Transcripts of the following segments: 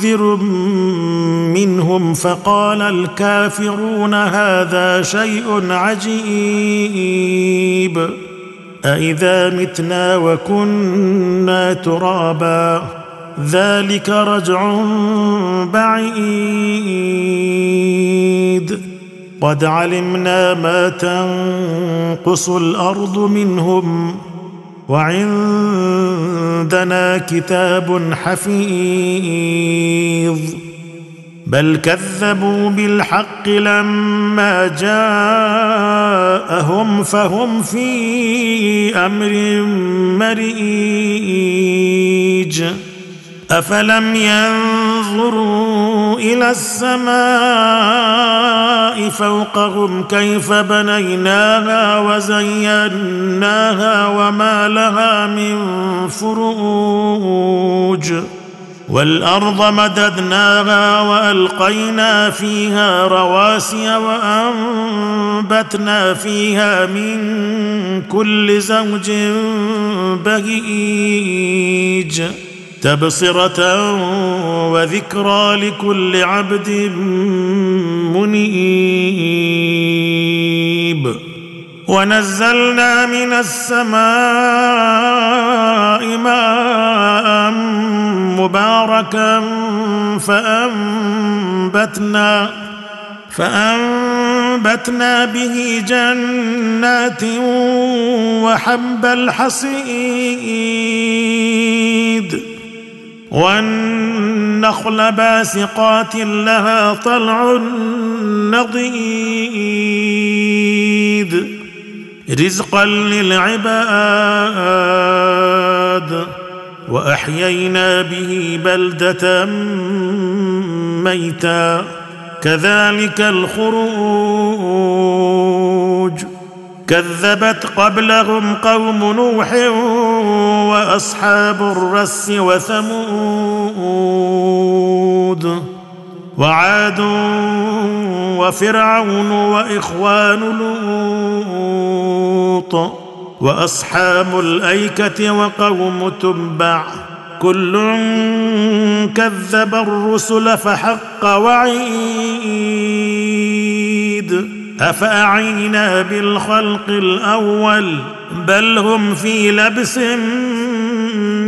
منذر منهم فقال الكافرون هذا شيء عجيب. أإذا متنا وكنا ترابا ذلك رجع بعيد. قد علمنا ما تنقص الأرض منهم وعندنا كتاب حفيظ. بل كذبوا بالحق لما جاءهم فهم في أمر مريج. أفلم ينظروا إلى السماء فوقهم كيف بنيناها وزيناها وما لها من فروج. والأرض مددناها وألقينا فيها رواسي وأنبتنا فيها من كل زوج بهيج. تبصرة وذكرى لكل عبد منيب. ونزلنا من السماء ماء مباركا فأنبتنا فأنبتنا به جنات وحب الحصيد. والنخل باسقات لها طلع نضيد. رزقا للعباد. وأحيينا به بلدة ميتا. كذلك الخروج. كذبت قبلهم قوم نوح وأصحاب الرس وثمود وعاد وفرعون وإخوان لوط وأصحاب الأيكة وقوم تبع كل كذب الرسل فحق وعيد أفأعينا بالخلق الأول بل هم في لبس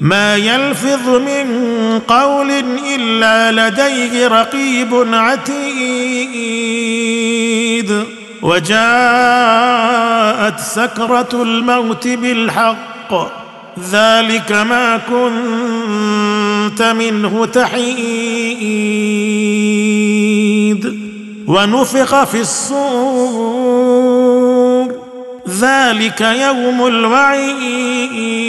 ما يلفظ من قول إلا لديه رقيب عتيد. وجاءت سكرة الموت بالحق ذلك ما كنت منه تحيد. ونفخ في الصور ذلك يوم الوعيد.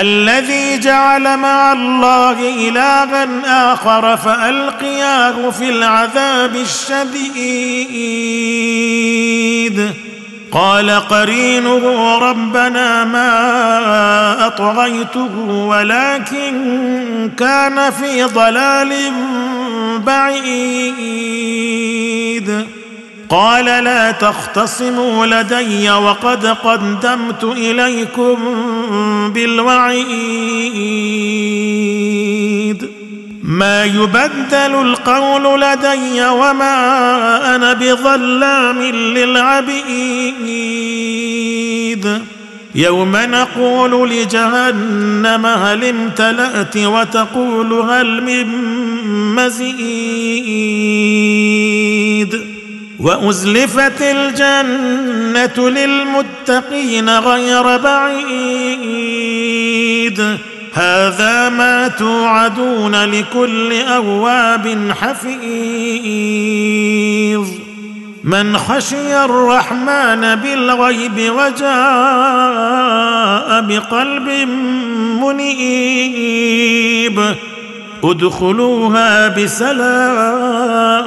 الذي جعل مع الله إلها آخر فألقياه في العذاب الشديد. قال قرينه ربنا ما أطغيته ولكن كان في ضلال بعيد. قال لا تختصموا لدي وقد قدمت إليكم بالوعيد. ما يبدل القول لدي وما أنا بظلام للعبيد. يوم نقول لجهنم هل امتلأت وتقول هل من مزيد. وأزلفت الجنة للمتقين غير بعيد. هذا ما توعدون لكل أواب حفيظ. من خشي الرحمن بالغيب وجاء بقلب منيب. ادخلوها بسلام.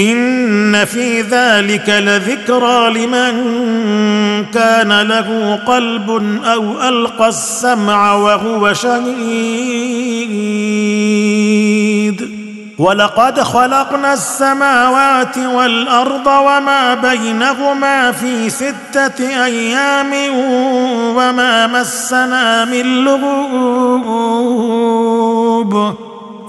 إن في ذلك لذكرى لمن كان له قلب أو ألقى السمع وهو شهيد. ولقد خلقنا السماوات والأرض وما بينهما في ستة أيام وما مسنا من لغوب.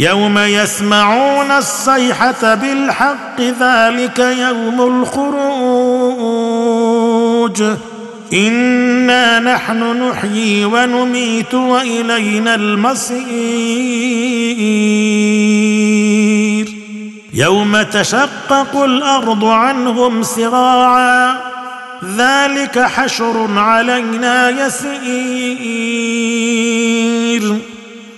يوم يسمعون الصيحة بالحق ذلك يوم الخروج. إنا نحن نحيي ونميت وإلينا المصير. يوم تشقق الأرض عنهم سراعا ذلك حشر علينا يسير.